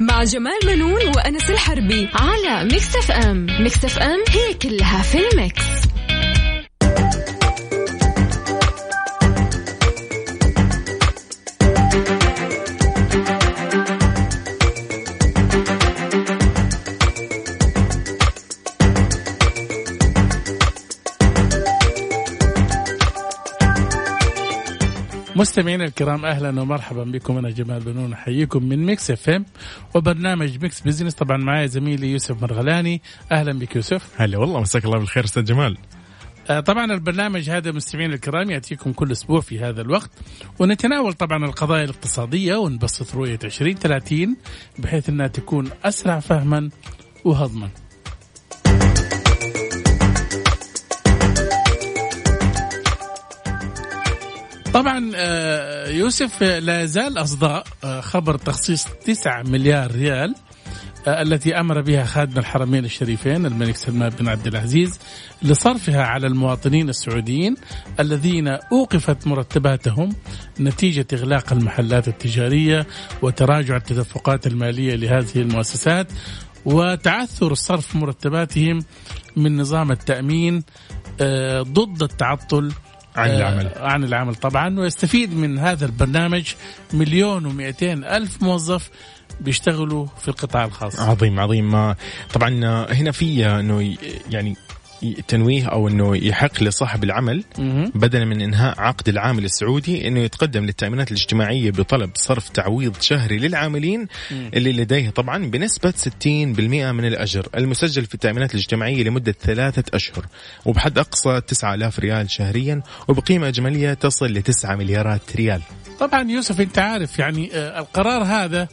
مع جمال بنون وأنس الحربي على Mix FM. Mix FM هي كلها في ال mix. مستمعينا الكرام أهلا ومرحبا بكم. أنا جمال بنون أحييكم من Mix FM وبرنامج Mix Business. طبعا معي زميلي يوسف مرغلاني. أهلا بك يوسف. هلا والله مساك الله بالخير أستاذ جمال. آه، طبعا البرنامج هذا مستمعينا الكرام يأتيكم كل أسبوع في هذا الوقت ونتناول طبعا القضايا الاقتصادية ونبسط رؤية 2030 بحيث إنها تكون أسرع فهما وهضما. طبعا آه، يوسف آه، لا يزال أصداء آه، خبر تخصيص 9 مليار ريال التي أمر بها خادم الحرمين الشريفين الملك سلمان بن عبد العزيز لصرفها على المواطنين السعوديين الذين أوقفت مرتباتهم نتيجة إغلاق المحلات التجارية وتراجع التدفقات المالية لهذه المؤسسات وتعثر صرف مرتباتهم من نظام التأمين ضد التعطل عن العمل. عن العمل طبعا ويستفيد من هذا البرنامج مليون ومئتين ألف موظف بيشتغلوا في القطاع الخاص. عظيم عظيم. طبعا هنا في إنه يعني تنويه أو إنه يحق لصاحب العمل بدلا من إنهاء عقد العامل السعودي إنه يتقدم للتأمينات الاجتماعية بطلب صرف تعويض شهري للعاملين اللي لديه طبعا بنسبة 60% من الأجر. المسجل في التأمينات الاجتماعية لمدة ثلاثة أشهر وبحد أقصى 9000 ريال شهريا وبقيمة اجماليه تصل ل 9 مليارات ريال. طبعا يوسف أنت عارف يعني آه، القرار هذا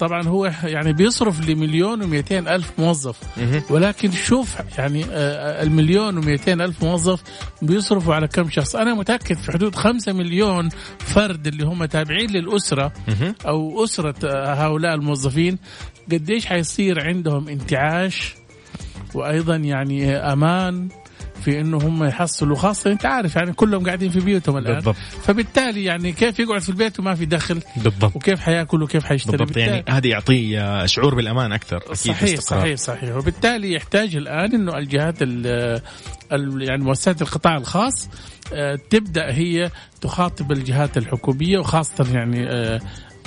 طبعا هو يعني بيصرف لمليون و ألف موظف. ولكن شوف يعني آه، المليون و ألف موظف بيصرفوا على كم شخص. أنا متأكد في حدود خمسة مليون فرد اللي هم تابعين للأسرة أو أسرة آه، هؤلاء الموظفين قديش حيصير عندهم انتعاش وأيضا يعني أمان في إنه هم يحصلوا خاصة. أنت عارف يعني كلهم قاعدين في بيوتهم الآن. بالضبط. فبالتالي يعني كيف يقعد في البيت وما في دخل؟ بالضبط. وكيف حياكل وكيف حيشتري؟ بالضبط. يعني هذا يعطيه شعور بالأمان أكثر. أكيد صحيح صحيح صحيح. وبالتالي يحتاج الآن إنه الجهات يعني مؤسسات القطاع الخاص آه، تبدأ هي تخاطب الجهات الحكومية وخاصة يعني آه،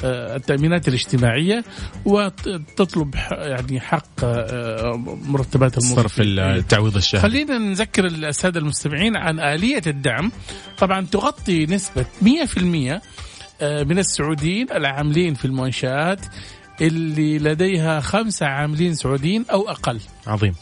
التأمينات الاجتماعية وتطلب يعني حق آه، مرتبات الموظفين. صرف التعويض الشهري. خلينا نذكر السادة المستمعين عن آلية الدعم. طبعا تغطي نسبة 100% آه، من السعوديين العاملين في المنشآت اللي لديها خمسة عاملين سعوديين أو أقل. عظيم.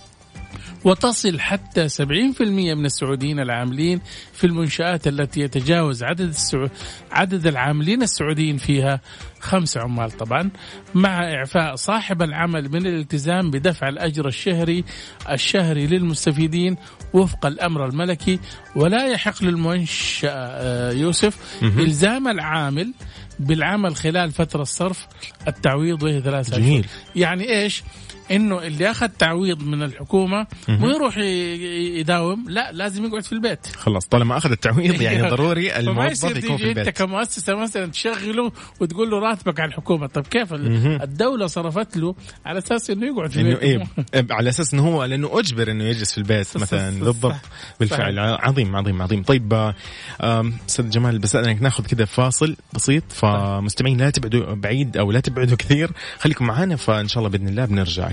وتصل حتى 70% من السعوديين العاملين في المنشآت التي يتجاوز عدد السعو... عدد العاملين السعوديين فيها خمس عمال طبعا مع إعفاء صاحب العمل من الالتزام بدفع الأجر الشهري الشهري للمستفيدين وفق الأمر الملكي. ولا يحق للمنشأ آه، يوسف إلزام العامل بالعمل خلال فترة الصرف التعويض وهي ثلاثة جميل. يعني إيش؟ إنه اللي أخذ تعويض من الحكومة مو يروح يداوم لا لازم يقعد في البيت. خلاص طالما أخذ التعويض يعني ضروري الموظف يكون في البيت. أنت كمؤسسة مثلا تشغله وتقول له راتبك على الحكومة. طب كيف الدولة صرفت له على أساس إنه يقعد في البيت؟ إيه على أساس إنه هو لأنه أجبر إنه يجلس في البيت مثلا. بالضبط. بالفعل. عظيم عظيم عظيم. طيب أستاذ جمال بس انك ناخذ كذا فاصل بسيط. فمستمعين لا تبعدوا بعيد أو لا تبعدوا كثير. خليكم معنا فإن شاء الله بإذن الله بنرجع.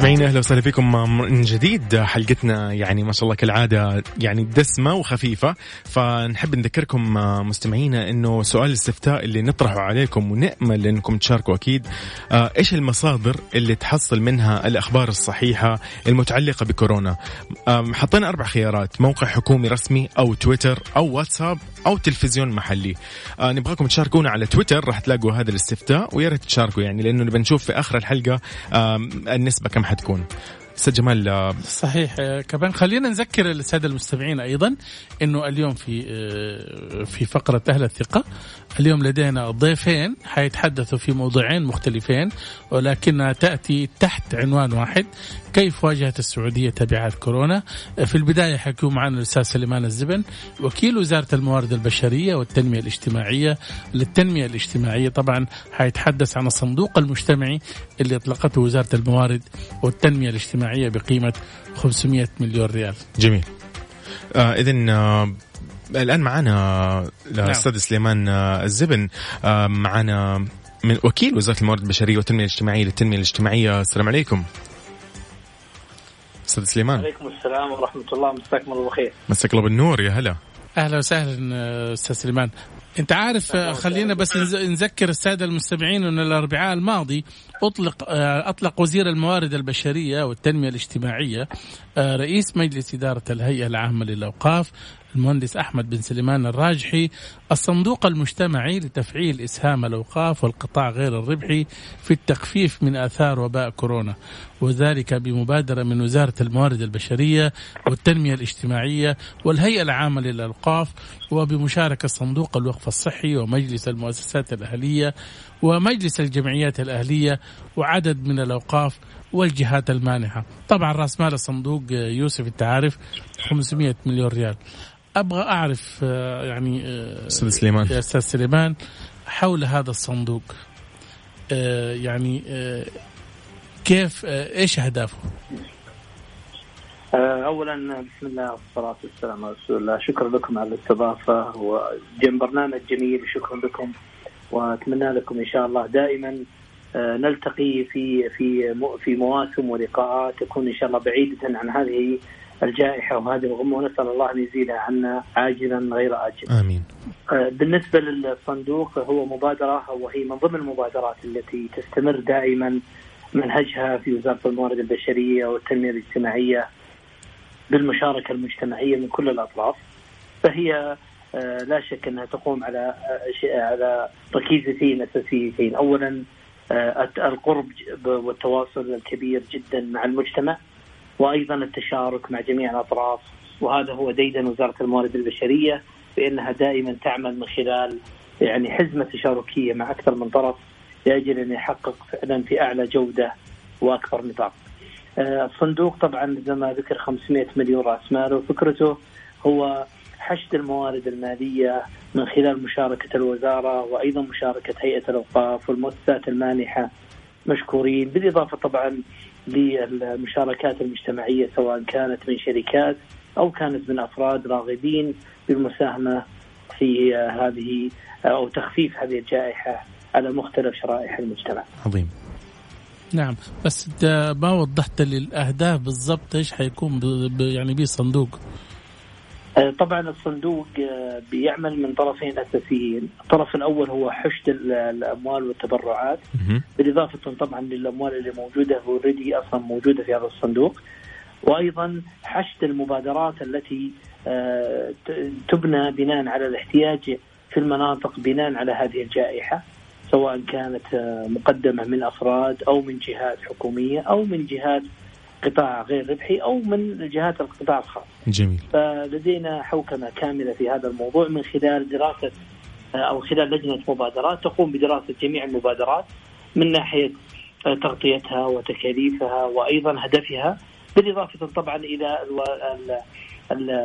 مستمعين أهلا وسهلا فيكم من جديد. حلقتنا يعني ما شاء الله كالعادة يعني دسمة وخفيفة. فنحب نذكركم مستمعينا إنه سؤال الاستفتاء اللي نطرحه عليكم ونأمل إنكم تشاركوا أكيد. آه، إيش المصادر اللي تحصل منها الأخبار الصحيحة المتعلقة بكورونا؟ حطينا أربع خيارات موقع حكومي رسمي أو تويتر أو واتساب. أو تلفزيون محلي. آه نبغاكم تشاركونا على تويتر راح تلاقوا هذا الاستفتاء ويا ريت تشاركوا يعني لأنه نبي نشوف في آخر الحلقة آه النسبة كم حتكون. أستاذ جمال آه، صحيح. آه، كمان خلينا نذكر السادة المستمعين أيضا إنه اليوم في آه، في فقرة أهل الثقة اليوم لدينا ضيفين حيتحدثوا في موضوعين مختلفين ولكنها تأتي تحت عنوان واحد كيف واجهت السعودية تبعات كورونا في البداية حيكون معنا الأستاذ سليمان الزبن وكيل وزارة الموارد البشرية والتنمية الاجتماعية للتنمية الاجتماعية طبعا حيتحدث عن الصندوق المجتمعي اللي اطلقته وزارة الموارد والتنمية الاجتماعية بقيمة 500 مليون ريال. جميل. آه اذا آه الآن معنا الاستاذ نعم. سليمان آه الزبن آه معنا من وكيل وزارة الموارد البشرية والتنمية الاجتماعية للتنمية الاجتماعية السلام عليكم. أستاذ سليمان. وعليكم السلام ورحمة الله مساكم الله بالخير. مساك الله بالنور يا هلا. أهلا وسهلا أستاذ سليمان أنت عارف خلينا بس نذكر السادة المستمعين أن الأربعاء الماضي أطلق آه، أطلق وزير الموارد البشرية والتنمية الاجتماعية آه، رئيس مجلس إدارة الهيئة العامة للأوقاف المهندس أحمد بن سليمان الراجحي الصندوق المجتمعي لتفعيل إسهام الأوقاف والقطاع غير الربحي في التخفيف من آثار وباء كورونا وذلك بمبادرة من وزارة الموارد البشرية والتنمية الاجتماعية والهيئة العامة للأوقاف وبمشاركة صندوق الوقف الصحي ومجلس المؤسسات الأهلية ومجلس الجمعيات الأهلية وعدد من الأوقاف والجهات المانحة. طبعا رأس مال الصندوق يوسف انت عارف 500 مليون ريال. أبغى أعرف آه، يعني آه، أستاذ سليمان أستاذ سليمان حول هذا الصندوق آه، يعني كيف إيش أهدافه؟ اولا بسم الله والصلاة والسلام على رسول الله شكرا لكم على الاستضافة وجم برنامج جميل شكرا لكم وأتمنى لكم إن شاء الله دائما نلتقي في في في مواسم ولقاءات تكون إن شاء الله بعيدة عن هذه الجائحة وهذه الغمة ونسأل الله أن يزيلها عنا عاجلا غير آجل. آمين. آه، بالنسبة للصندوق هو مبادرة وهي من ضمن المبادرات التي تستمر دائما منهجها في وزارة الموارد البشرية والتنمية الاجتماعية بالمشاركة المجتمعية من كل الأطراف. فهي آه، لا شك أنها تقوم على آه، على ركيزتين اساسيتين، اولا القرب والتواصل الكبير جدا مع المجتمع وأيضا التشارك مع جميع الأطراف وهذا هو ديدن وزارة الموارد البشرية بأنها دائما تعمل من خلال يعني حزمة تشاركية مع أكثر من طرف لأجل أن يحقق فعلا في أعلى جودة وأكبر نطاق. آه، الصندوق طبعا زي ما ذكر 500 مليون رأس مال وفكرته هو حشد الموارد المالية من خلال مشاركة الوزارة وأيضا مشاركة هيئة الأوقاف والمؤسسات المانحة مشكورين بالإضافة طبعا للمشاركات المجتمعية سواء كانت من شركات أو كانت من أفراد راغبين بالمساهمة في هذه أو تخفيف هذه الجائحة على مختلف شرائح المجتمع. عظيم. نعم بس انت ما وضحت لي الأهداف بالضبط إيش حيكون يعني به صندوق آه، طبعا الصندوق آه، بيعمل من طرفين أساسيين، الطرف الأول هو حشد الأموال والتبرعات. بالإضافة طبعا للأموال اللي موجودة اوريدي أصلا موجودة في هذا الصندوق. وأيضا حشد المبادرات التي آه، تبنى بناء على الاحتياج في المناطق بناء على هذه الجائحة سواء كانت مقدمة من أفراد أو من جهات حكومية أو من جهات قطاع غير ربحي أو من جهات القطاع الخاص. جميل. فلدينا حوكمة كاملة في هذا الموضوع من خلال دراسة أو خلال لجنة مبادرات. تقوم بدراسة جميع المبادرات من ناحية تغطيتها وتكاليفها وأيضا هدفها بالإضافة طبعا إلى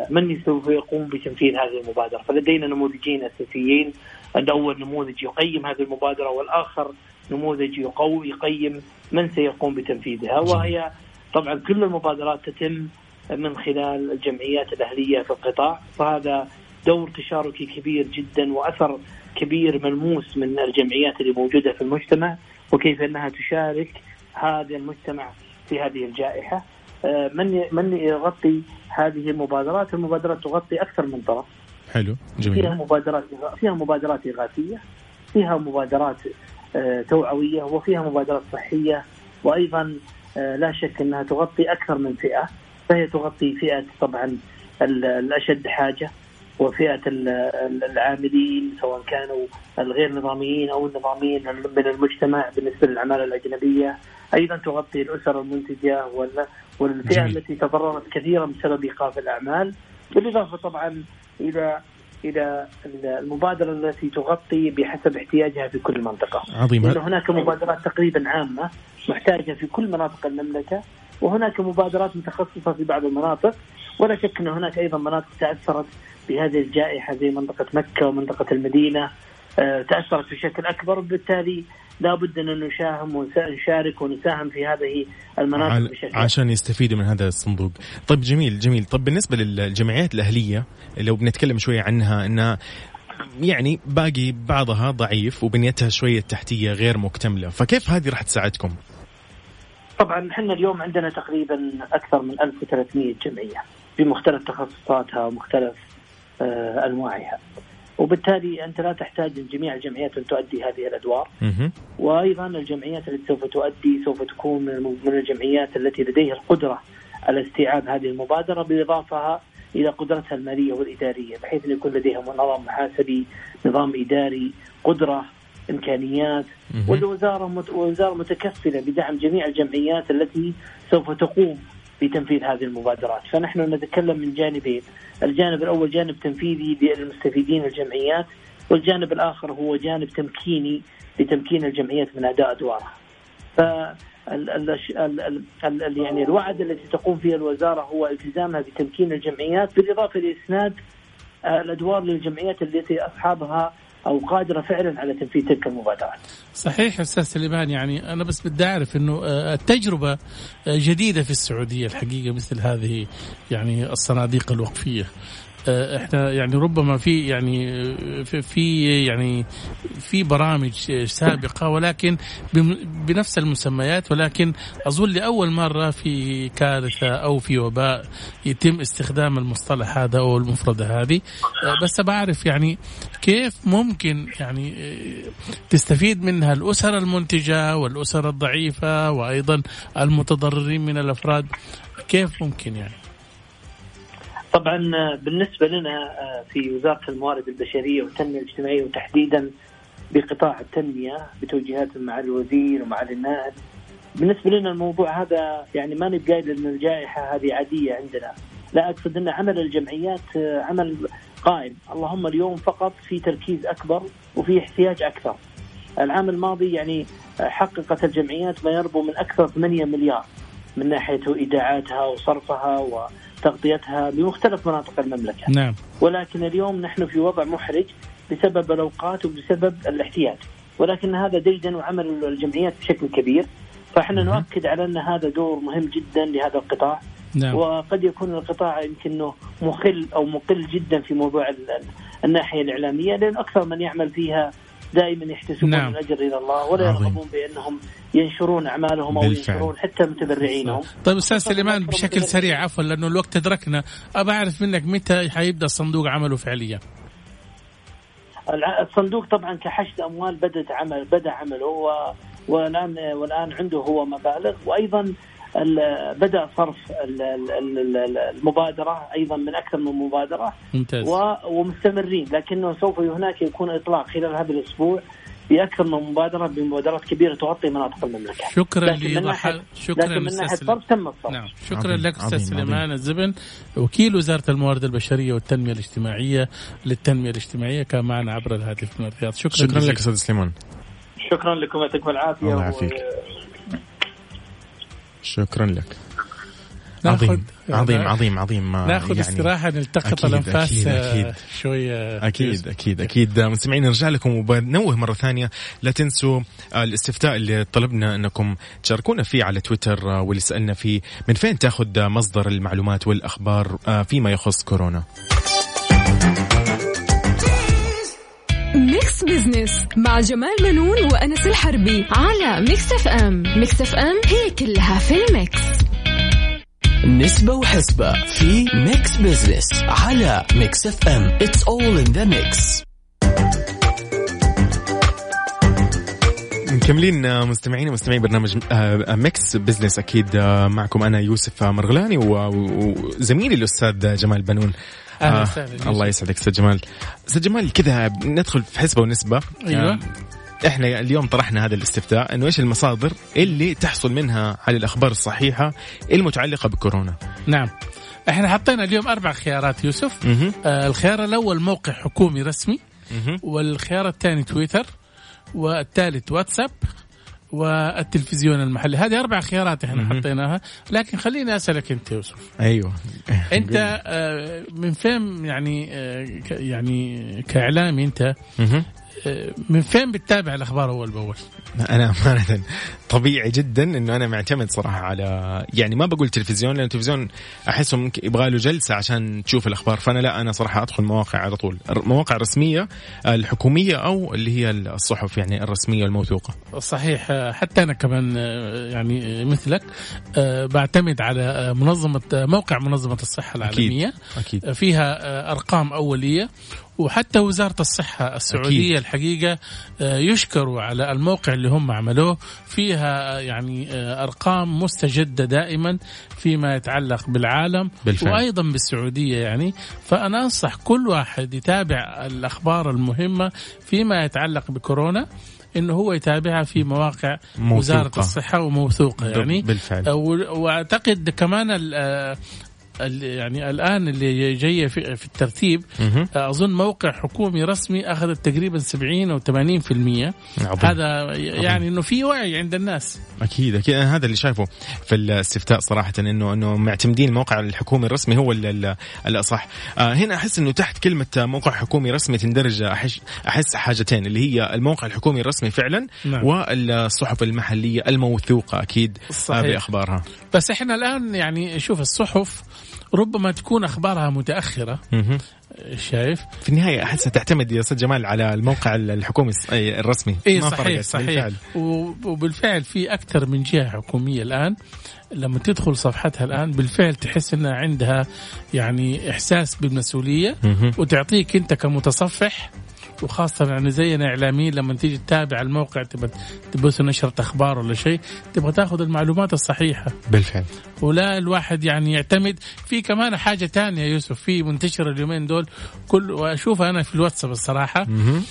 من سوف يقوم بتنفيذ هذه المبادرة، فلدينا نموذجين أساسيين، الأول نموذج يقيم هذه المبادرة والآخر نموذج يقوي يقيم من سيقوم بتنفيذها. وهي طبعا كل المبادرات تتم من خلال الجمعيات الأهلية في القطاع فهذا دور تشاركي كبير جدا وأثر كبير ملموس من الجمعيات اللي موجودة في المجتمع وكيف أنها تشارك هذا المجتمع في هذه الجائحة. آه، من من يغطي هذه المبادرات؟ المبادرات تغطي أكثر من طرف. حلو جميل. فيها مبادرات فيها مبادرات إغاثية فيها مبادرات آه، توعوية وفيها مبادرات صحية وأيضا آه، لا شك إنها تغطي أكثر من فئة. فهي تغطي فئة طبعا الأشد حاجة وفئة العاملين سواء كانوا الغير نظاميين أو النظاميين من المجتمع بالنسبة للأعمال الأجنبية، أيضا تغطي الأسر المنتجة والفئة جميل. التي تضررت كثيرا بسبب إيقاف الأعمال، بالإضافة طبعا إلى إلى المبادرة التي تغطي بحسب احتياجها في كل منطقة. عظيم لأن هناك مبادرات تقريبا عامة محتاجة في كل مناطق المملكة وهناك مبادرات متخصصة في بعض المناطق ولا شك إن هناك أيضا مناطق تأثرت بهذه الجائحة زي منطقة مكة ومنطقة المدينة آه، تأثرت بشكل أكبر وبالتالي لا بد أن نشاهم ونشارك ونساهم في هذه المناطق بشكل عشان يستفيدوا من هذا الصندوق. طيب جميل جميل، طيب بالنسبة للجمعيات الأهلية لو بنتكلم شوية عنها انها يعني باقي بعضها ضعيف وبنيتها شوية تحتية غير مكتملة، فكيف هذه راح تساعدكم؟ طبعا إحنا اليوم عندنا تقريبا أكثر من 1300 جمعية بمختلف تخصصاتها ومختلف آه أنواعها. وبالتالي أنت لا تحتاج جميع الجمعيات أن تؤدي هذه الأدوار. وأيضا الجمعيات التي سوف تؤدي سوف تكون من الجمعيات التي لديها القدرة على استيعاب هذه المبادرة بالاضافه إلى قدرتها المالية والإدارية بحيث أن يكون لديها نظام محاسبي، نظام إداري، قدرة إمكانيات. والوزارة وزاره متكفلة بدعم جميع الجمعيات التي سوف تقوم بتنفيذ هذه المبادرات، فنحن نتكلم من جانبين، الجانب الأول جانب تنفيذي للمستفيدين الجمعيات، والجانب الآخر هو جانب تمكيني لتمكين الجمعيات من أداء أدوارها. ف يعني الوعد التي تقوم فيها الوزارة هو التزامها بتمكين الجمعيات بالإضافة لإسناد الأدوار للجمعيات التي أصحابها أو قادرة فعلا على تنفيذ تلك المبادرات. صحيح أستاذ سليمان يعني أنا بس بدي أعرف إنه آه، التجربة آه، جديدة في السعودية الحقيقة مثل هذه يعني الصناديق الوقفية. آه، إحنا يعني ربما في يعني آه، في يعني في برامج سابقة ولكن بنفس المسميات ولكن أظن لأول مرة في كارثة أو في وباء يتم استخدام المصطلح هذا أو المفردة هذه. آه، بس بعرف يعني كيف ممكن يعني تستفيد منها الأسر المنتجة والأسر الضعيفة وأيضا المتضررين من الأفراد. كيف ممكن يعني؟ طبعا آه، بالنسبة لنا آه، في وزارة الموارد البشرية والتنمية الاجتماعية وتحديدا بقطاع التنمية بتوجيهات مع الوزير ومع النائب بالنسبة لنا الموضوع هذا يعني ما نبقى إن الجائحة هذه عادية عندنا. لا أقصد إن عمل الجمعيات آه، عمل قائم. اللهم اليوم فقط في تركيز أكبر وفي احتياج أكثر. العام الماضي يعني حققت الجمعيات ما يربو من أكثر 8 مليار من ناحية إيداعاتها وصرفها وتغطيتها بمختلف مناطق المملكة. نعم. ولكن اليوم نحن في وضع محرج بسبب الأوقات وبسبب الاحتياج، ولكن هذا ديدا وعمل الجمعيات بشكل كبير، فإحنا. نؤكد على أن هذا دور مهم جدا لهذا القطاع. نعم. وقد يكون القطاع يمكن أنه مخل أو مقل جدا في موضوع الناحية الإعلامية لأن أكثر من يعمل فيها دائما يحتسبون نعم. الأجر إلى الله ولا يرغبون بأنهم ينشرون أعمالهم أو بالفعل. ينشرون حتى متبرعينهم. طيب أستاذ سليمان بشكل سريع عفوا لأنه الوقت أدركنا. أبى أعرف منك متى حيبدأ الصندوق عمله فعليا؟ الصندوق طبعا كحشد أموال بدأت عمل بدأ عمله والان والآن عنده هو مبالغ. وأيضا بدأ صرف المبادرة أيضا من أكثر من مبادرة. ممتاز. ومستمرين. لكنه سوف هناك يكون إطلاق خلال هذا الأسبوع. باكثر من مبادرة بمبادرات كبيرة تغطي مناطق المملكة. شكرا لوضح شكرا لكن من ناحية الصرف تم الصرف. نعم شكرا عظيم. لك أستاذ سليمان الزبن وكيل وزارة الموارد البشرية والتنمية الاجتماعية للتنمية الاجتماعية كان معنا عبر الهاتف من الرياض شكرا شكرا لك أستاذ سليمان. شكرا لكم يعطيكم العافية الله يعافيك. و... شكرا لك عظيم. عظيم عظيم عظيم ناخذ يعني استراحة نلتقط الانفاس أكيد أكيد شوية أكيد. أكيد أكيد مستمعين نرجع لكم وبننوه مرة ثانية. لا تنسوا الاستفتاء اللي طلبنا أنكم تشاركونا فيه على تويتر واللي سألنا فيه من فين تاخذ مصدر المعلومات والأخبار فيما يخص كورونا. Mix Business مع جمال بنون وأنس الحربي على Mix FM. Mix FM هي كلها في ال mix. نسبة وحسبة في Mix Business على Mix FM it's all in the mix مكملين آه، مستمعين ومستمعين برنامج آه، Mix Business أكيد آه، معكم أنا يوسف مرغلاني وزميلي الأستاذ جمال بنون. أهلا وسهلا. الله يسعدك أستاذ جمال. أستاذ جمال كذا ندخل في حسبة ونسبة. أيوه. إحنا اليوم طرحنا هذا الاستفتاء إنه إيش المصادر اللي تحصل منها على الأخبار الصحيحة المتعلقة بكورونا. نعم. إحنا حطينا اليوم أربع خيارات يوسف. مه. آه الخيار الأول موقع حكومي رسمي. مه. والخيار الثاني تويتر. والثالث واتساب. والتلفزيون المحلي. هذه أربع خيارات إحنا مهم. حطيناها. لكن خليني أسألك أنت يوسف. أيوه. أنت آه، من فين يعني آه، يعني كإعلامي أنت مه. من فين بتتابع الأخبار أول بأول؟ أنا أمانة طبيعي جدا إنه أنا معتمد صراحة على يعني ما بقول تلفزيون لأن التلفزيون احسه ممكن يبغى له جلسة عشان تشوف الأخبار. فأنا لا أنا صراحة أدخل مواقع على طول. مواقع رسميه الحكومية أو اللي هي الصحف يعني الرسمية الموثوقة. صحيح. حتى أنا كمان يعني مثلك بعتمد على منظمة موقع منظمة الصحة العالمية. أكيد. آه، فيها أرقام أولية. وحتى وزارة الصحة السعودية أكيد. الحقيقة آه، يشكروا على الموقع اللي هم عملوه فيها آه، يعني آه، أرقام مستجدة دائما فيما يتعلق بالعالم بالفعل. وأيضا بالسعودية يعني فأنا أنصح كل واحد يتابع الأخبار المهمة فيما يتعلق بكورونا إنه هو يتابعها في مواقع موثوقة. وزارة الصحة وموثوقة يعني بالفعل وأعتقد كمان يعني الآن اللي جاية في, في الترتيب. أظن موقع حكومي رسمي أخذت تقريبا 70 أو 80% عظيم. هذا يعني إنه في وعي عند الناس أكيد أكيد أنا هذا اللي شايفه في الاستفتاء صراحة انه إنه معتمدين الموقع الحكومي الرسمي هو ال- ال- الأصح آه هنا أحس إنه تحت كلمة موقع حكومي رسمي تندرج احس أحس حاجتين اللي هي الموقع الحكومي الرسمي فعلا نعم. والصحف المحلية الموثوقة أكيد صحيح. باخبارها بس إحنا الآن يعني شوف الصحف ربما تكون أخبارها متأخرة. شايف؟ في النهاية احسها تعتمد يا أستاذ جمال على الموقع الحكومي الرسمي. إي صحيح صحيح. بالفعل. وبالفعل في أكثر من جهة حكومية الآن. لما تدخل صفحتها الآن بالفعل تحس إنها عندها يعني إحساس بالمسؤولية. وتعطيك أنت كمتصفح وخاصة يعني زينا إعلاميين لما تيجي تتابع الموقع تبى تبث نشرة أخبار ولا شيء تبغى تاخذ المعلومات الصحيحة. بالفعل. ولا الواحد يعني يعتمد. في كمان حاجة تانية يا يوسف في منتشرة اليومين دول كل وأشوفها أنا في الواتساب الصراحة. مهم.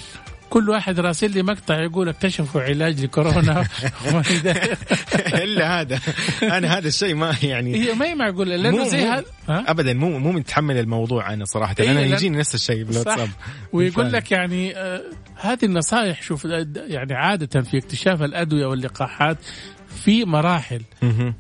كل واحد راسل لي مقطع يقول اكتشفوا علاج لكورونا. إلا هذا. أنا هذا الشيء ما يعني هي ما هي معقولة لأنه مو- زي هذا؟ ابدا مو مو متحمل الموضوع أنا صراحة. إيه، أنا يجيني نفس الشيء بالواتساب. ويقول لك يعني آه هذه النصائح شوف يعني عادة في اكتشاف الأدوية واللقاحات في مراحل.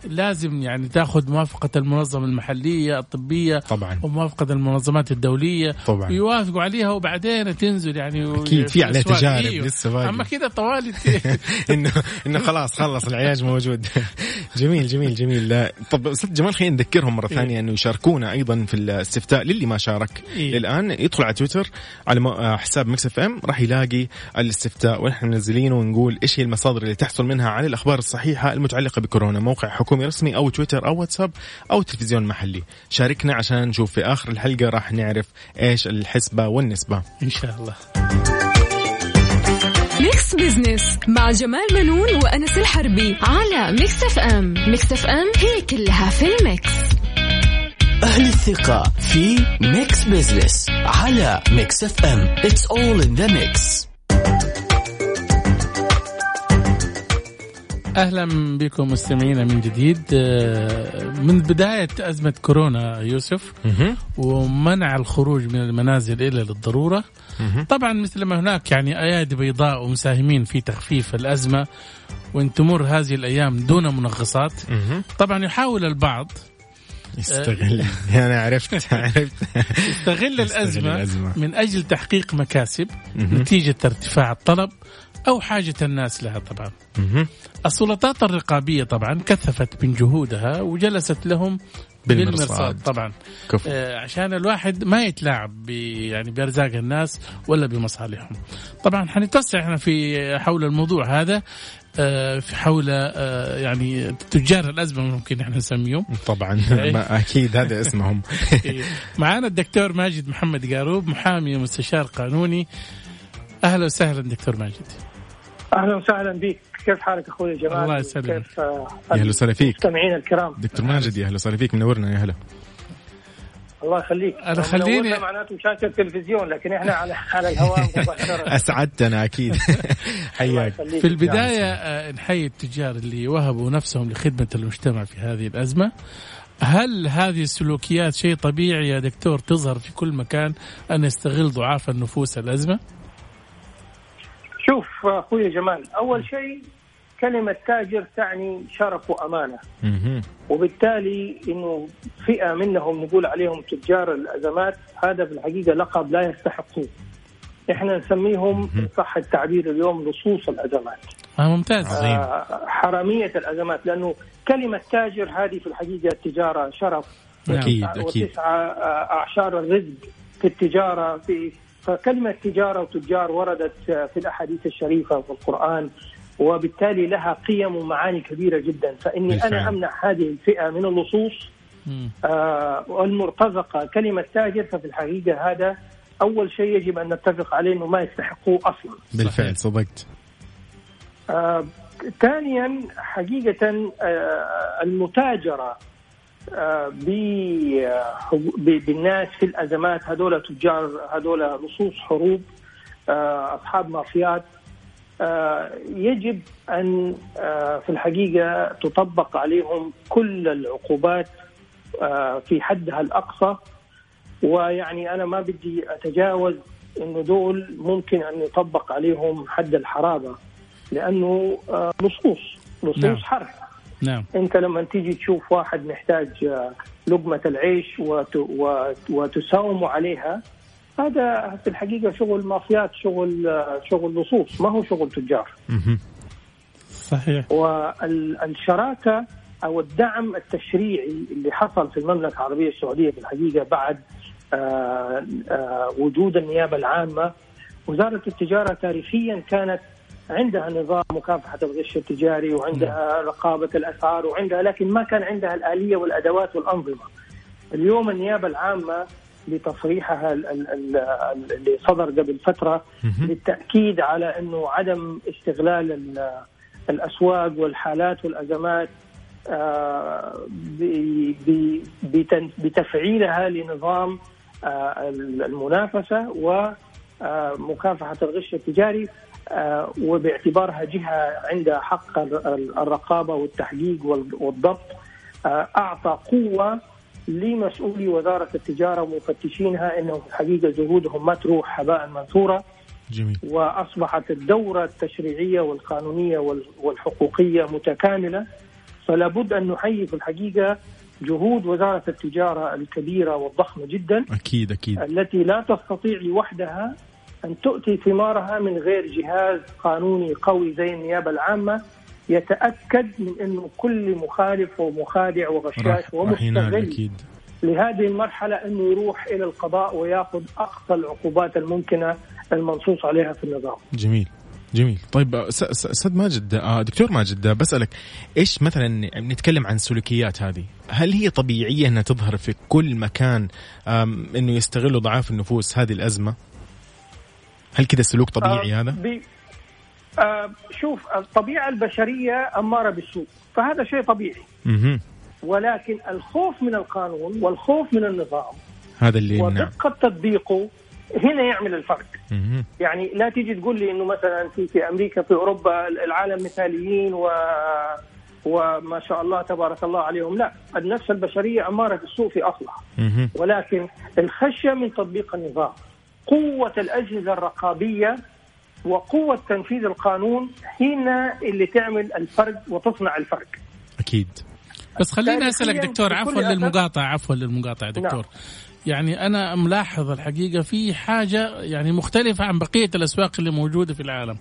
لازم يعني تاخذ موافقة المنظمة المحلية الطبية طبعا وموافقة المنظمات الدولية طبعا يوافقوا عليها وبعدين تنزل يعني أكيد في عليه الأسواق. تجارب أيوه. لسه باقي أما كذا طوالي انه إنه خلاص خلص العلاج موجود جميل جميل جميل لا، طب أستاذ جمال خلينا نذكرهم مرة إيه. ثانية إنه يشاركونا أيضا في الاستفتاء للي ما شارك إيه. الآن يدخل على تويتر على آه، حساب Mix FM راح يلاقي الاستفتاء ونحن منزلينه ونقول إيش هي المصادر اللي تحصل منها على الأخبار الصحيحة المتعلقة بكورونا موقع حكومي رسمي أو تويتر أو واتساب أو تلفزيون محلي. شاركنا عشان نشوف في آخر الحلقة راح نعرف إيش الحسبة والنسبة. إن شاء الله. Mix Business مع جمال منون وأنس الحربي على Mix FM Mix FM هي كلها في ال Mix. أهل الثقة في Mix Business على Mix FM It's all in the mix. أهلا بكم مستمعينا من جديد آه، من بداية أزمة كورونا يوسف. ومنع الخروج من المنازل الا للضروره. طبعا مثل ما هناك يعني أيادي بيضاء ومساهمين في تخفيف الأزمة وإن تمر هذه الأيام دون منغصات. طبعا يحاول البعض يستغل أنا عرفت عرفت يستغل الأزمة. من أجل تحقيق مكاسب. نتيجة ارتفاع الطلب أو حاجة الناس لها طبعا. السلطات الرقابية طبعا كثفت من جهودها وجلست لهم بالمرصاد. بالمرصاد طبعا كفو آه، عشان الواحد ما يتلاعب ب يعني بأرزاق الناس ولا بمصالحهم. طبعا حنتوسع إحنا في حول الموضوع هذا آه، في حول آه، يعني تجار الأزمة ممكن إحنا نسميهم. طبعا إيه. أكيد هذا اسمهم معانا الدكتور ماجد محمد قاروب محامي ومستشار قانوني. أهلا وسهلا دكتور ماجد. أهلا وسهلا بك كيف حالك أخوي جمال الله يسلمك. كيف آه، يا أهلا وسهلا فيك. المستمعين الكرام؟ دكتور ماجد يا أهلا وسهلا فيك. منورنا يا هلا الله يخليك. أنا خليني- معناته شاشه التلفزيون لكن إحنا على على الهواء مباشرة. اسعدتنا أكيد. الله حياك. يخليك. في البداية آه، نحيي التجار اللي وهبوا نفسهم لخدمة المجتمع في هذه الأزمة. هل هذه السلوكيات شيء طبيعي يا دكتور؟ تظهر في كل مكان أن يستغل ضعاف النفوس الأزمة؟ شوف أخوي جمال أول شيء كلمة تاجر تعني شرف مهم. وبالتالي إنه فئة منهم نقول عليهم تجار الأزمات هذا في الحقيقة لقب لا يستحقوه. إحنا نسميهم صح التعبير اليوم لصوص الأزمات. آه ممتاز عظيم. آه حرامية الأزمات لأنه كلمة تاجر هذه في الحقيقة التجاره شرف. أكيد أكيد وتسعى أعشار الرزق في التجارة في فكلمة تجارة وتجار وردت في الأحاديث الشريفة في القرآن وبالتالي لها قيم ومعاني كبيرة جدا فإني بالفعل. أنا أمنع هذه الفئة من اللصوص. آه، والمرتزقة كلمة تاجر ففي الحقيقة هذا أول شيء يجب أن نتفق عليه إنه ما يستحقوه أصلا. بالفعل صدقت آه، ثانيا حقيقة آه، المتاجرة بالناس في الأزمات هذول تجار هذول لصوص حروب آه، أصحاب مافيات. آه، يجب آه، في الحقيقة تطبق عليهم كل العقوبات آه، في حدها الأقصى. ويعني أنا ما بدي أتجاوز إنه دول ممكن أن يطبق عليهم حد الحرابة لأنه آه، لصوص لصوص نعم. حرب. نعم. انت لما تيجي تشوف واحد محتاج آه، لقمة العيش وت... وت... وتساومه عليها هذا في الحقيقة شغل مافيات شغل آه، شغل لصوص ما هو شغل تجار. صحيح. والشراكة أو الدعم التشريعي اللي حصل في المملكة العربية السعودية في الحقيقة بعد آه، وجود النيابة العامة وزارة التجارة تاريخيا كانت عندها نظام مكافحة الغش التجاري وعندها رقابة الأسعار وعندها لكن ما كان عندها الآلية والأدوات والأنظمة. اليوم النيابة العامة ال- اللي صدر قبل فترة مهم. بالتاكيد على إنه عدم استغلال ال- الأسواق والحالات والأزمات آه، بتفعيلها لنظام آه، المنافسة ومكافحه الغش التجاري آه، وباعتبارها جهة عندها حق ال- الرقابة والتحقيق وال- والضبط آه، أعطى قوة لمسؤولي وزارة التجارة ومفتشينها إنهم في الحقيقة جهودهم ما تروح هباء منثورا جميل. وأصبحت الدورة التشريعية والقانونية وال- والحقوقية متكاملة فلا بد أن نحيي في الحقيقة جهود وزارة التجارة الكبيرة والضخمة جدا أكيد أكيد. التي لا تستطيع لوحدها أن تؤتي ثمارها من غير جهاز قانوني قوي زي النيابة العامة يتأكد من انه كل مخالف ومخادع وغشاش ومستغل لهذه المرحلة انه يروح إلى القضاء ويأخذ أقصى العقوبات الممكنة المنصوص عليها في النظام. جميل. جميل. طيب أستاذ ماجد آه، دكتور ماجد آه، بسألك إيش مثلا نتكلم عن السلوكيات هذه؟ هل هي طبيعية أنها تظهر في كل مكان أنه يستغلوا ضعاف النفوس هذه الأزمة؟ هل كذا سلوك طبيعي آه، هذا. آه شوف الطبيعة البشرية أمارة بالسوء فهذا شيء طبيعي مهم. ولكن الخوف من القانون والخوف من النظام هذا اللي يمنع ودقة تطبيقه هنا يعمل الفرق مهم. يعني لا تيجي تقول لي إنه مثلا في في أمريكا في أوروبا العالم مثاليين و وما شاء الله تبارك الله عليهم لا النفس البشرية أمارة بالسوء في أصلها. ولكن الخشية من تطبيق النظام قوة الأجهزة الرقابية وقوة تنفيذ القانون هنا اللي تعمل الفرق وتصنع الفرق أكيد. بس خليني أسألك دكتور عفوا للمقاطعة عفوا للمقاطعة دكتور. نعم. يعني أنا ملاحظ الحقيقة في حاجة يعني مختلفة عن بقية الأسواق اللي موجودة في العالم.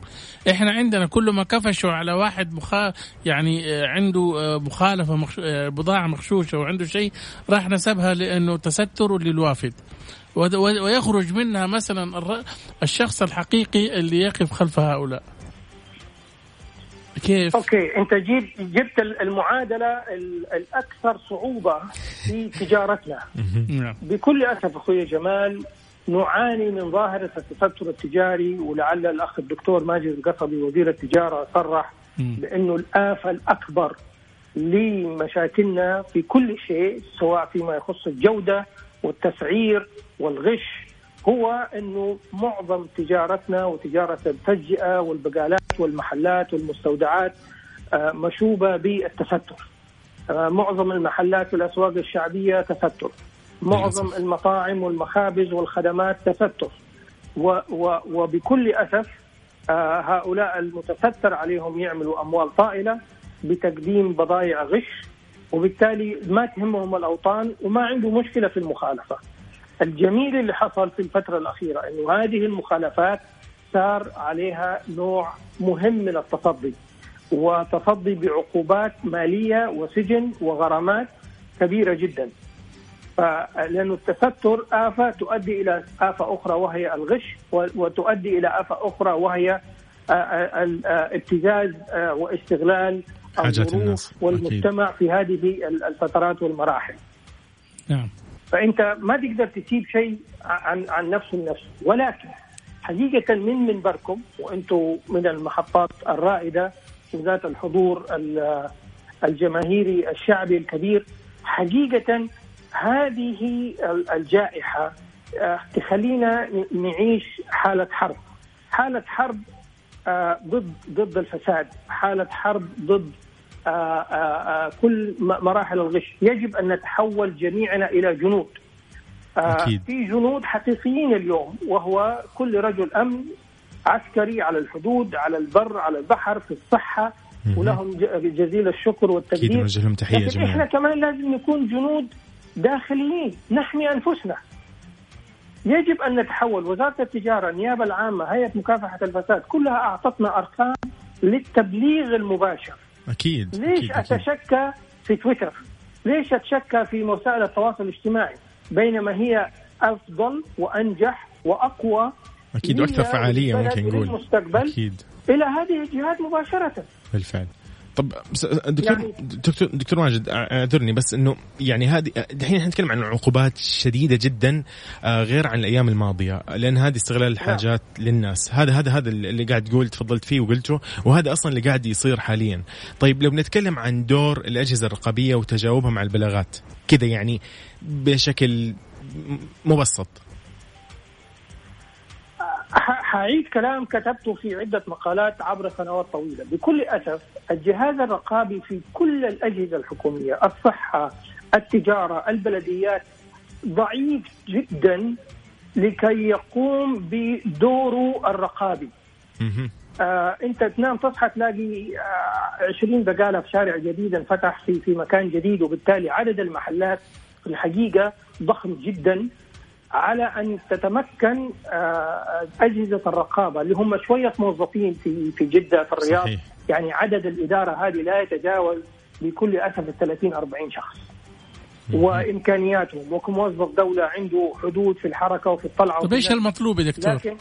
إحنا عندنا كل ما كفشوا على واحد مخا يعني آه، عنده آه، مخالفة مخش... آه، بضاعة مغشوشه وعنده شيء راح نسبها لأنه تستر للوافد. ويخرج منها مثلا الشخص الحقيقي اللي يقف خلف هؤلاء. كيف؟ أوكي أنت جيب جبت المعادلة ال- الأكثر صعوبة في تجارتنا نعم بكل أسف أخوي جمال نعاني من ظاهرة التستر التجاري ولعل الأخ الدكتور ماجد القصبي وزير التجارة صرح مم. لأنه الافه الأكبر لمشاكلنا في كل شيء سواء فيما يخص الجودة والتسعير والغش هو إنه معظم تجارتنا وتجارة التجزئه والبقالات والمحلات والمستودعات آه، مشوبة بالتستر. آه، معظم المحلات في الاسواق الشعبية تستر. معظم. المطاعم والمخابز والخدمات تستر. وبكل أسف آه، هؤلاء المتستر عليهم يعملوا أموال طائلة بتقديم بضائع غش وبالتالي ما تهمهم الأوطان وما عنده مشكلة في المخالفة. الجميل اللي حصل في الفترة الأخيرة إنه هذه المخالفات صار عليها نوع مهم من التصدي وتصدي بعقوبات مالية وسجن وغرامات كبيرة جدا. لأن التستر آفة تؤدي إلى آفة أخرى وهي الغش و- وتؤدي إلى آفة أخرى وهي آه، آه، آه، ابتزاز واستغلال حاجات الظروف الناس. والمجتمع في هذه ال- الفترات والمراحل نعم فأنت ما تقدر تسيب شيء عن عن نفس النفس. ولكن حقيقة من منبركم وأنتم من المحطات الرائدة ذات الحضور ال- الجماهيري الشعبي الكبير حقيقة هذه ال- الجائحة آه، تخلينا نعيش حالة حرب. حالة حرب آه، ضد ضد الفساد. حالة حرب ضد كل م- مراحل الغش. يجب أن نتحول جميعنا إلى جنود. آه، أكيد. في جنود حقيقيين اليوم وهو كل رجل أمن عسكري على الحدود على البر على البحر في الصحة. ولهم جزيل الشكر والتقدير. نوجه لهم تحية لكن جميعا. كمان لازم نكون جنود داخليين نحمي أنفسنا. يجب أن نتحول. وزارة التجارة النيابة العامة هيئة مكافحة الفساد كلها أعطتنا أرقام للتبليغ المباشر. أكيد ليش أكيد أتشكى في تويتر؟ ليش أتشكى في وسائل التواصل الاجتماعي؟ بينما هي افضل وأنجح وأقوى أكيد وأكثر فعالية ممكن نقول. للمستقبل. أكيد. إلى هذه الجهات مباشرة. بالفعل. طب دكتور يعني- دكتور دكتور ماجد أعذرني بس إنه يعني هذه الحين إحنا نتكلم عن عقوبات شديدة جدا آه، غير عن الأيام الماضية لأن هذه استغلال الحاجات للناس. هذا هذا هذا اللي قاعد تقول تفضلت فيه وقلته وهذا أصلا اللي قاعد يصير حاليا. طيب لو بنتكلم عن دور الأجهزة الرقابية وتجاوبها مع البلاغات كذا يعني بشكل مبسط. حأعيد كلام كتبته في عدة مقالات عبر سنوات طويلة. بكل أسف الجهاز الرقابي في كل الأجهزة الحكومية الصحة التجارة البلديات ضعيف جدا لكي يقوم بدوره الرقابي. آه أنت تنام تصحى تلاقي آه 20 بقالة في شارع جديد انفتح في في مكان جديد وبالتالي عدد المحلات في الحقيقة ضخم جدا. على أن تتمكن آه أجهزة الرقابة اللي هم شوية موظفين في في جدة في الرياض صحيح. يعني عدد الإدارة هذه لا يتجاوز بكل أسف ال 30 40 شخص وإمكانياتهم وكموظف دولة عنده حدود في الحركة وفي الطلعة طيب وفي إيش المطلوب يا دكتور؟ لكن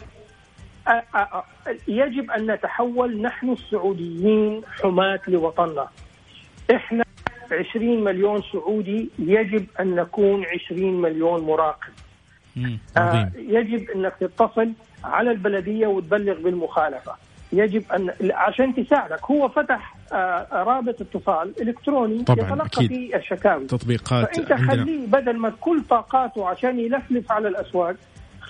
آه، آه، آه، يجب أن نتحول نحن السعوديين حماة لوطننا. إحنا 20 مليون سعودي يجب أن نكون 20 مليون مراقب. آه، يجب انك تتصل على البلدية وتبلغ بالمخالفة. يجب ان عشان تساعدك هو فتح آه، رابط اتصال إلكتروني طبعاً، يتلقى أكيد. فيه الشكاوي. تطبيقات فإنت خليه بدل ما كل طاقاته عشان يلفلف على الأسواق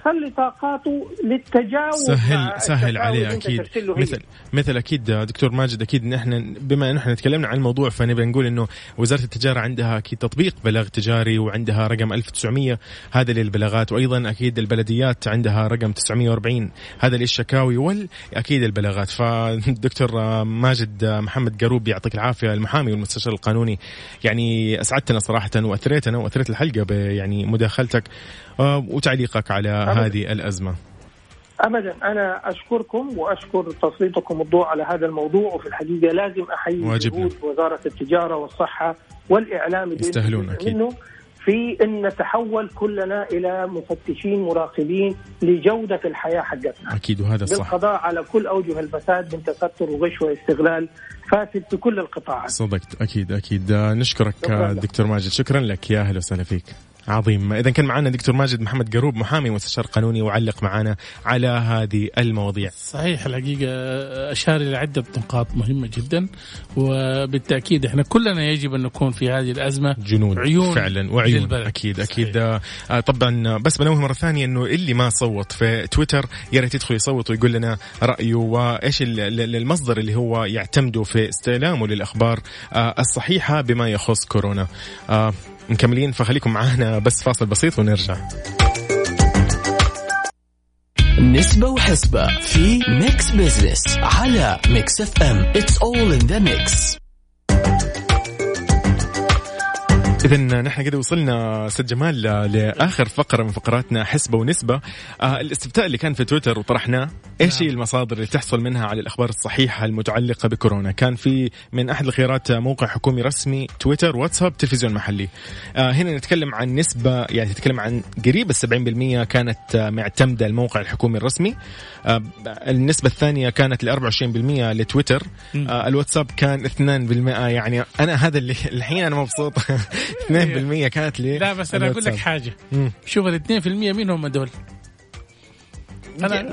خلي طاقاته للتجاوز سهل سهل عليه أكيد. مثل مثل أكيد دكتور ماجد أكيد ان إحنا بما إن إحنا تكلمنا عن الموضوع فنبي نقول إنه وزارة التجارة عندها أكيد تطبيق بلاغ تجاري وعندها رقم 1900 هذا للبلاغات وأيضا أكيد البلديات عندها رقم 940 هذا للشكاوي واكيد البلاغات. فدكتور ماجد محمد قروب يعطيك العافية المحامي والمستشار القانوني. يعني أسعدتنا صراحة وأثريتنا وأثريت الحلقة يعني مداخلتك. وتعليقك على أبداً. هذه الأزمة. ابدا. أنا أشكركم وأشكر تسليطكم الضوء على هذا الموضوع وفي الحقيقة لازم أحيي. جهود وزارة التجارة والصحة والإعلام يستاهلون. منه في إن نتحول كلنا إلى مفتشين مراقبين لجودة الحياة حقتنا. أكيد وهذا صح. بالقضاء على كل أوجه الفساد من تستر وغش واستغلال فاسد في كل القطاعات. صدقت. أكيد أكيد. نشكرك. دكتور ماجد. شكرا لك. يا أهلا وسهلا فيك. عظيم إذا كان معنا دكتور ماجد محمد قروب محامي مستشار قانوني وعلق معنا على هذه المواضيع صحيح الحقيقة أشار إلى عدة نقاط مهمة جدا وبالتأكيد إحنا كلنا يجب أن نكون في هذه الأزمة جنون عيون فعلا وعيون للبلد. أكيد صحيح. أكيد آه طبعا بس بنوه مرة ثانية إنه اللي ما صوت في تويتر يا ريت يدخل يصوت ويقول لنا رأيه وإيش ال- ال- المصدر اللي هو يعتمده في استعلامه للأخبار آه الصحيحة بما يخص كورونا آه مكملين فخليكم معنا بس فاصل بسيط ونرجع. نسبة وحسبة في Mix Business على Mix FM It's all in the mix اذا نحن كده وصلنا أستاذ جمال لآخر فقرة من فقراتنا حسبة ونسبة. آه الاستفتاء اللي كان في تويتر وطرحناه إيش هي المصادر اللي تحصل منها على الأخبار الصحيحة المتعلقة بكورونا؟ كان في من أحد الخيارات موقع حكومي رسمي تويتر واتساب تلفزيون محلي. آه هنا نتكلم عن نسبة يعني تتكلم عن قريب ال 70% كانت آه، معتمدة الموقع الحكومي الرسمي. آه النسبة الثانية كانت ل 24% لتويتر. آه الواتساب كان 2% يعني أنا هذا اللي الحين أنا مبسوط. 2% كانت لي لا بس أنا أقول لك حاجة. مم. شوف الاثنين في المية مين هم دول؟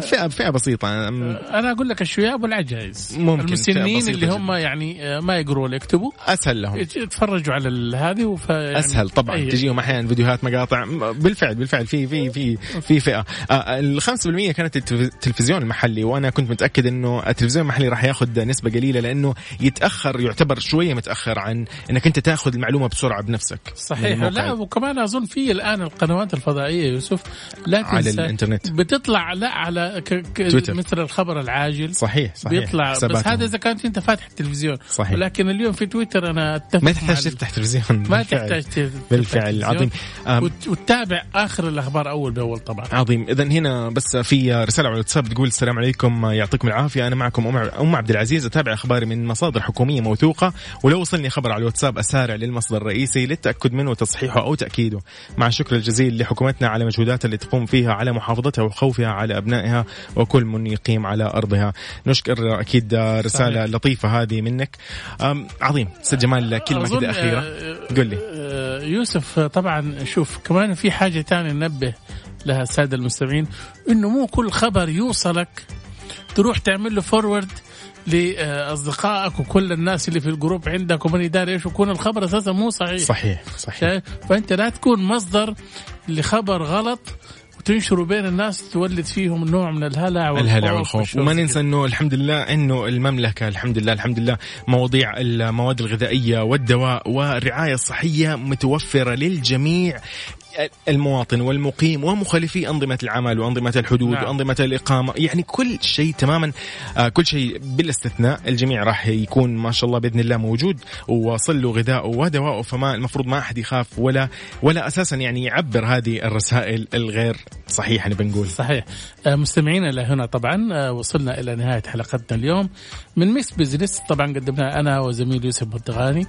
فئه فئه بسيطة. أم- أنا أقول لك الشياب والعجائز ممكن، فئة المسنين بسيطة اللي. هم يعني آه، ما يقروا ولا يكتبوا. أسهل لهم. يتفرجوا على هذه وف يعني أسهل طبعا. أي- تجيهم أحيانا فيديوهات مقاطع. بالفعل بالفعل. في في في في فئة. آه، ال 5% كانت التلف- التلفزيون المحلي وأنا كنت متأكد إنه التلفزيون المحلي راح ياخذ نسبة قليلة لأنه يتأخر يعتبر شوية متأخر عن إنك أنت تاخذ المعلومة بسرعة بنفسك. صحيح. لا وكمان أظن في الآن القنوات الفضائية يوسف لا على تنسى الإنترنت. بتطلع لا على ك... ك... تويتر. مثل الخبر العاجل. صحيح صحيح. بيطلع. بس. هذا إذا كانت أنت فاتح التلفزيون. صحيح. ولكن اليوم في تويتر أنا أتفق ما تحتاج تفتح تلفزيون. ما. تحتاج بالفعل. عظيم. وتتابع آخر الأخبار أول بأول طبعا. عظيم. اذا هنا بس في رسالة على الواتساب تقول السلام عليكم يعطيكم العافية. أنا معكم ام أم عبد العزيز أتابع أخباري من مصادر حكومية موثوقة. ولو وصلني خبر على الواتساب أسارع للمصدر الرئيسي للتاكد منه وتصحيحه أو تأكيده. مع الشكر الجزيل لحكومتنا على مجهوداتها اللي تقوم فيها على محافظتها وخوفها على ابنائها وكل من يقيم على أرضها. نشكر أكيد رسالة صحيح. لطيفة هذه منك. عظيم. أستاذ جمال كلمة أظن، كده أخيرة. آه، قل لي. آه، يوسف طبعا شوف كمان في حاجة ثانية ننبه لها السادة المستمعين إنه مو كل خبر يوصلك تروح تعمل له forward لأصدقائك وكل الناس اللي في الجروب عندك ومن يدري إيش ويكون الخبر أساسا مو صحيح. صحيح صحيح؟ فأنت لا تكون مصدر لخبر غلط وتنشره بين الناس تولد فيهم نوع من الهلع والخوف الهلع والخوف وما. ننسى إنه الحمد لله إنه المملكة الحمد لله الحمد لله مواضيع المواد الغذائية والدواء والرعاية الصحية متوفرة للجميع المواطن والمقيم ومخالفي أنظمة العمل وأنظمة الحدود نعم. وأنظمة الإقامة. يعني كل شيء تماما آه كل شيء بلا استثناء الجميع راح يكون ما شاء الله بإذن الله موجود. وواصل له غذاءه ودواءه فما المفروض ما أحد يخاف ولا ولا أساسا يعني يعبر هذه الرسائل الغير صحيحة نبي نقول. صحيح. آه، مستمعينا إلى هنا طبعا آه، وصلنا إلى نهاية حلقتنا اليوم. من Mix Business طبعا قدمناها أنا وزميلي يوسف مرغلاني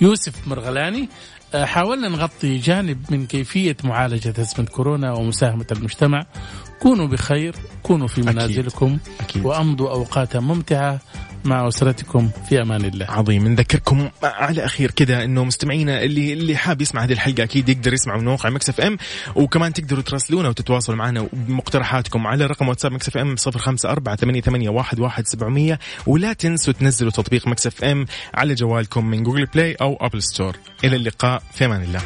يوسف مرغلاني. حاولنا نغطي جانب من كيفية معالجة أزمة كورونا ومساهمة المجتمع. كونوا بخير كونوا في منازلكم. أكيد. وأمضوا أوقاتا ممتعة. مع أسرتكم في أمان الله. عظيم. نذكركم على أخير كذا إنه مستمعينا اللي اللي حاب يسمع هذه الحلقة أكيد يقدر يسمع من موقع Mix FM. وكمان تقدروا تراسلونا وتتواصلوا معنا بمقترحاتكم على رقم واتساب Mix FM 0548811700 ولا تنسوا تنزلوا تطبيق Mix FM على جوالكم من Google Play أو Apple Store. إلى اللقاء. في أمان الله.